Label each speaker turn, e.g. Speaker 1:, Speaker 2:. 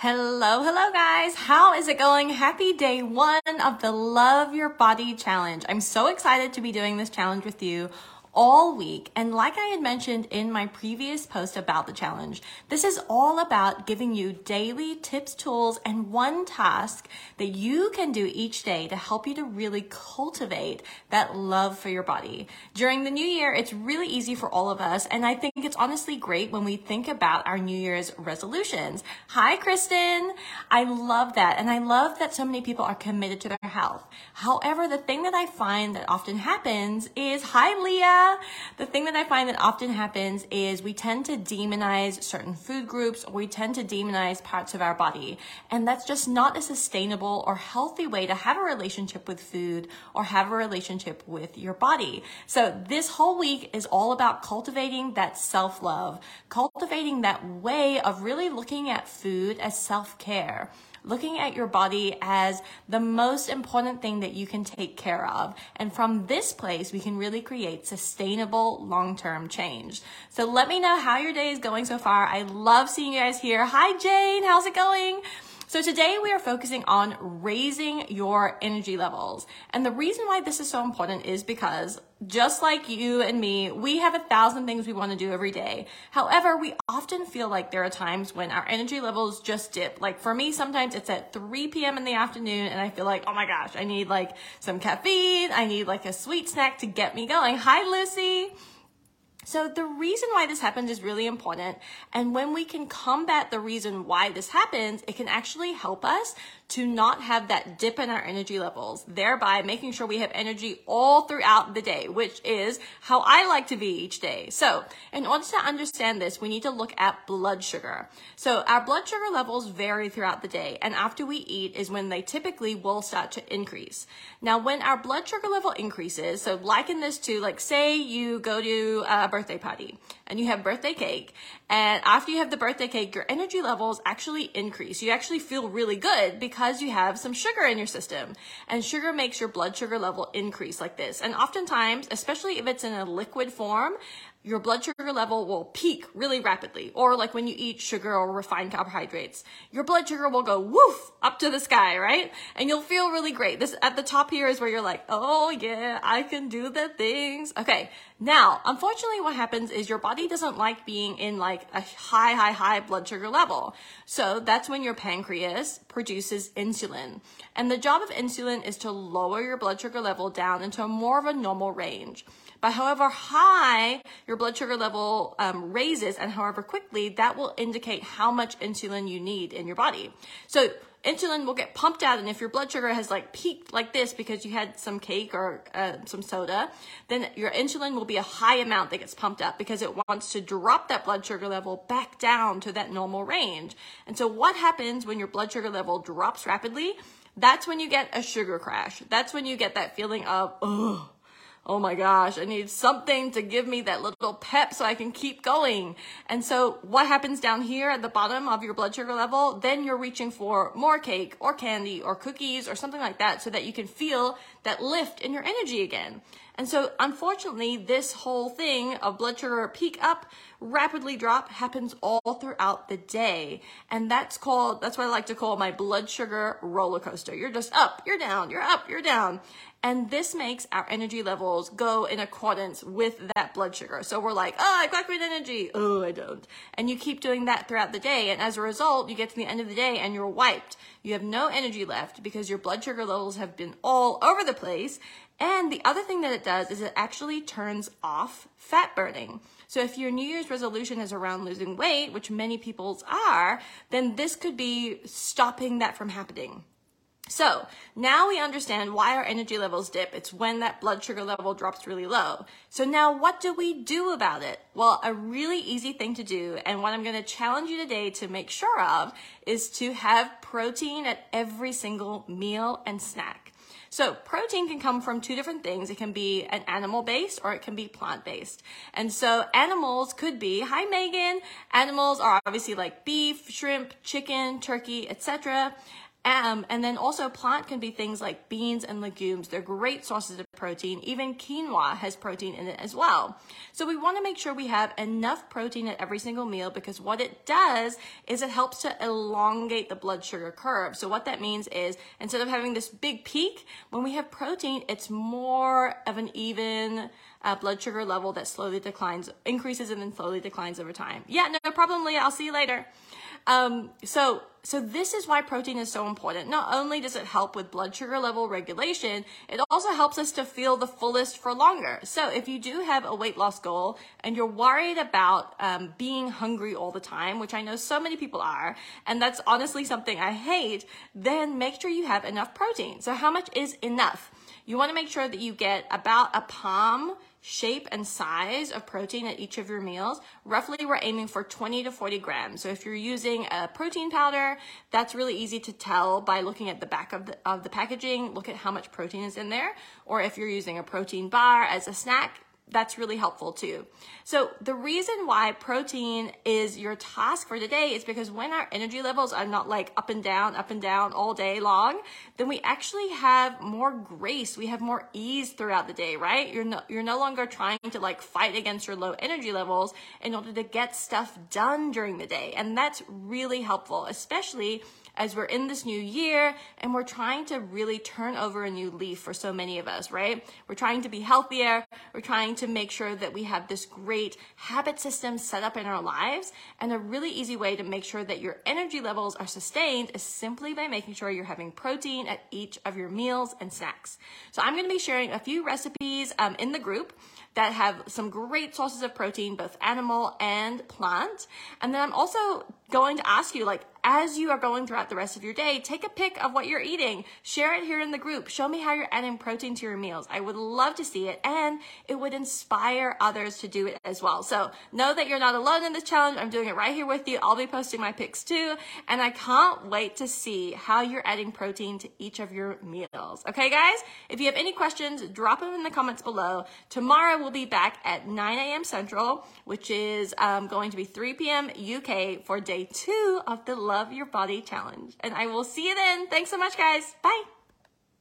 Speaker 1: Hello, hello guys. How is it going? Happy day one of the Love Your Body Challenge. I'm so excited to be doing this challenge with you all week. And like I had mentioned in my previous post about the challenge, this is all about giving you daily tips, tools, and one task that you can do each day to help you to really cultivate that love for your body. During the new year, it's really easy for all of us. And I think it's honestly great when we think about our New Year's resolutions. Hi, Kristen. I love that. And I love that so many people are committed to their health. However, the thing that I find that often happens is, hi, Leah the thing that I find that often happens is we tend to demonize certain food groups or we tend to demonize parts of our body. And that's just not a sustainable or healthy way to have a relationship with food or have a relationship with your body. So this whole week is all about cultivating that self love, cultivating that way of really looking at food as self care looking at your body as the most important thing that you can take care of. And from this place, we can really create sustainable long-term change. So let me know how your day is going so far. I love seeing you guys here. Hi, Jane. How's it going? So today we are focusing on raising your energy levels. And the reason why this is so important is because just like you and me, we have a thousand things we want to do every day. However, we often feel like there are times when our energy levels just dip. Like for me, sometimes it's at 3 p.m. in the afternoon and I feel like, oh my gosh, I need like some caffeine. I need like a sweet snack to get me going. Hi, Lucy. So the reason why this happens is really important. And when we can combat the reason why this happens, it can actually help us to not have that dip in our energy levels, thereby making sure we have energy all throughout the day, which is how I like to be each day. So in order to understand this, we need to look at blood sugar. So our blood sugar levels vary throughout the day. And after we eat is when they typically will start to increase. Now, when our blood sugar level increases, so liken this to like, say you go to a birthday party and you have birthday cake and after you have the birthday cake, your energy levels actually increase. You actually feel really good because you have some sugar in your system. And sugar makes your blood sugar level increase like this. And oftentimes, especially if it's in a liquid form, your blood sugar level will peak really rapidly. Or like when you eat sugar or refined carbohydrates, your blood sugar will go woof up to the sky, right? And you'll feel really great. This at the top here is where you're like, oh yeah, I can do the things. Okay. Now, unfortunately, what happens is your body doesn't like being in like a high, high, high blood sugar level. So that's when your pancreas produces insulin. And the job of insulin is to lower your blood sugar level down into more of a normal range. But however high your blood sugar level um, raises and however quickly, that will indicate how much insulin you need in your body. So insulin will get pumped out and if your blood sugar has like peaked like this because you had some cake or uh, some soda then your insulin will be a high amount that gets pumped up because it wants to drop that blood sugar level back down to that normal range. And so what happens when your blood sugar level drops rapidly? That's when you get a sugar crash. That's when you get that feeling of oh oh my gosh, I need something to give me that little pep so I can keep going. And so what happens down here at the bottom of your blood sugar level? Then you're reaching for more cake or candy or cookies or something like that so that you can feel that lift in your energy again. And so unfortunately, this whole thing of blood sugar peak up, rapidly drop happens all throughout the day. And that's called, that's what I like to call my blood sugar roller coaster. You're just up, you're down, you're up, you're down. And this makes our energy levels go in accordance with that blood sugar. So we're like, oh, I've got great energy. Oh, I don't. And you keep doing that throughout the day. And as a result, you get to the end of the day and you're wiped. You have no energy left because your blood sugar levels have been all over the place. And the other thing that it does is it actually turns off fat burning. So if your New Year's resolution is around losing weight, which many people's are, then this could be stopping that from happening. So now we understand why our energy levels dip. It's when that blood sugar level drops really low. So now what do we do about it? Well, a really easy thing to do, and what I'm going to challenge you today to make sure of, is to have protein at every single meal and snack. So protein can come from two different things. It can be an animal based or it can be plant based. And so animals could be, hi Megan, animals are obviously like beef, shrimp, chicken, turkey, etc. Um, and then also plant can be things like beans and legumes. They're great sources of protein. Even quinoa has protein in it as well. So we want to make sure we have enough protein at every single meal because what it does is it helps to elongate the blood sugar curve. So what that means is instead of having this big peak, when we have protein, it's more of an even uh, blood sugar level that slowly declines, increases and then slowly declines over time. Yeah, no problem, Leah. I'll see you later. Um, so, so this is why protein is so important. Not only does it help with blood sugar level regulation, it also helps us to feel the fullest for longer. So if you do have a weight loss goal and you're worried about um, being hungry all the time, which I know so many people are, and that's honestly something I hate, then make sure you have enough protein. So how much is enough? You want to make sure that you get about a palm shape and size of protein at each of your meals. Roughly, we're aiming for 20 to 40 grams. So if you're using a protein powder, that's really easy to tell by looking at the back of the, of the packaging. Look at how much protein is in there. Or if you're using a protein bar as a snack, that's really helpful too. So the reason why protein is your task for today is because when our energy levels are not like up and down, up and down all day long, then we actually have more grace. We have more ease throughout the day, right? You're no, you're no longer trying to like fight against your low energy levels in order to get stuff done during the day. And that's really helpful, especially as we're in this new year and we're trying to really turn over a new leaf for so many of us, right? We're trying to be healthier. We're trying to make sure that we have this great habit system set up in our lives. And a really easy way to make sure that your energy levels are sustained is simply by making sure you're having protein at each of your meals and snacks. So I'm going to be sharing a few recipes um, in the group that have some great sources of protein, both animal and plant. And then I'm also going to ask you, like, as you are going throughout the rest of your day, take a pic of what you're eating, share it here in the group, show me how you're adding protein to your meals. I would love to see it and it would inspire others to do it as well. So know that you're not alone in this challenge. I'm doing it right here with you. I'll be posting my pics too. And I can't wait to see how you're adding protein to each of your meals. Okay, guys? If you have any questions, drop them in the comments below. Tomorrow we'll be back at 9 a.m. Central, which is um, going to be 3 p.m. UK for day two of the Love Your Body Challenge. And I will see you then. Thanks so much, guys. Bye.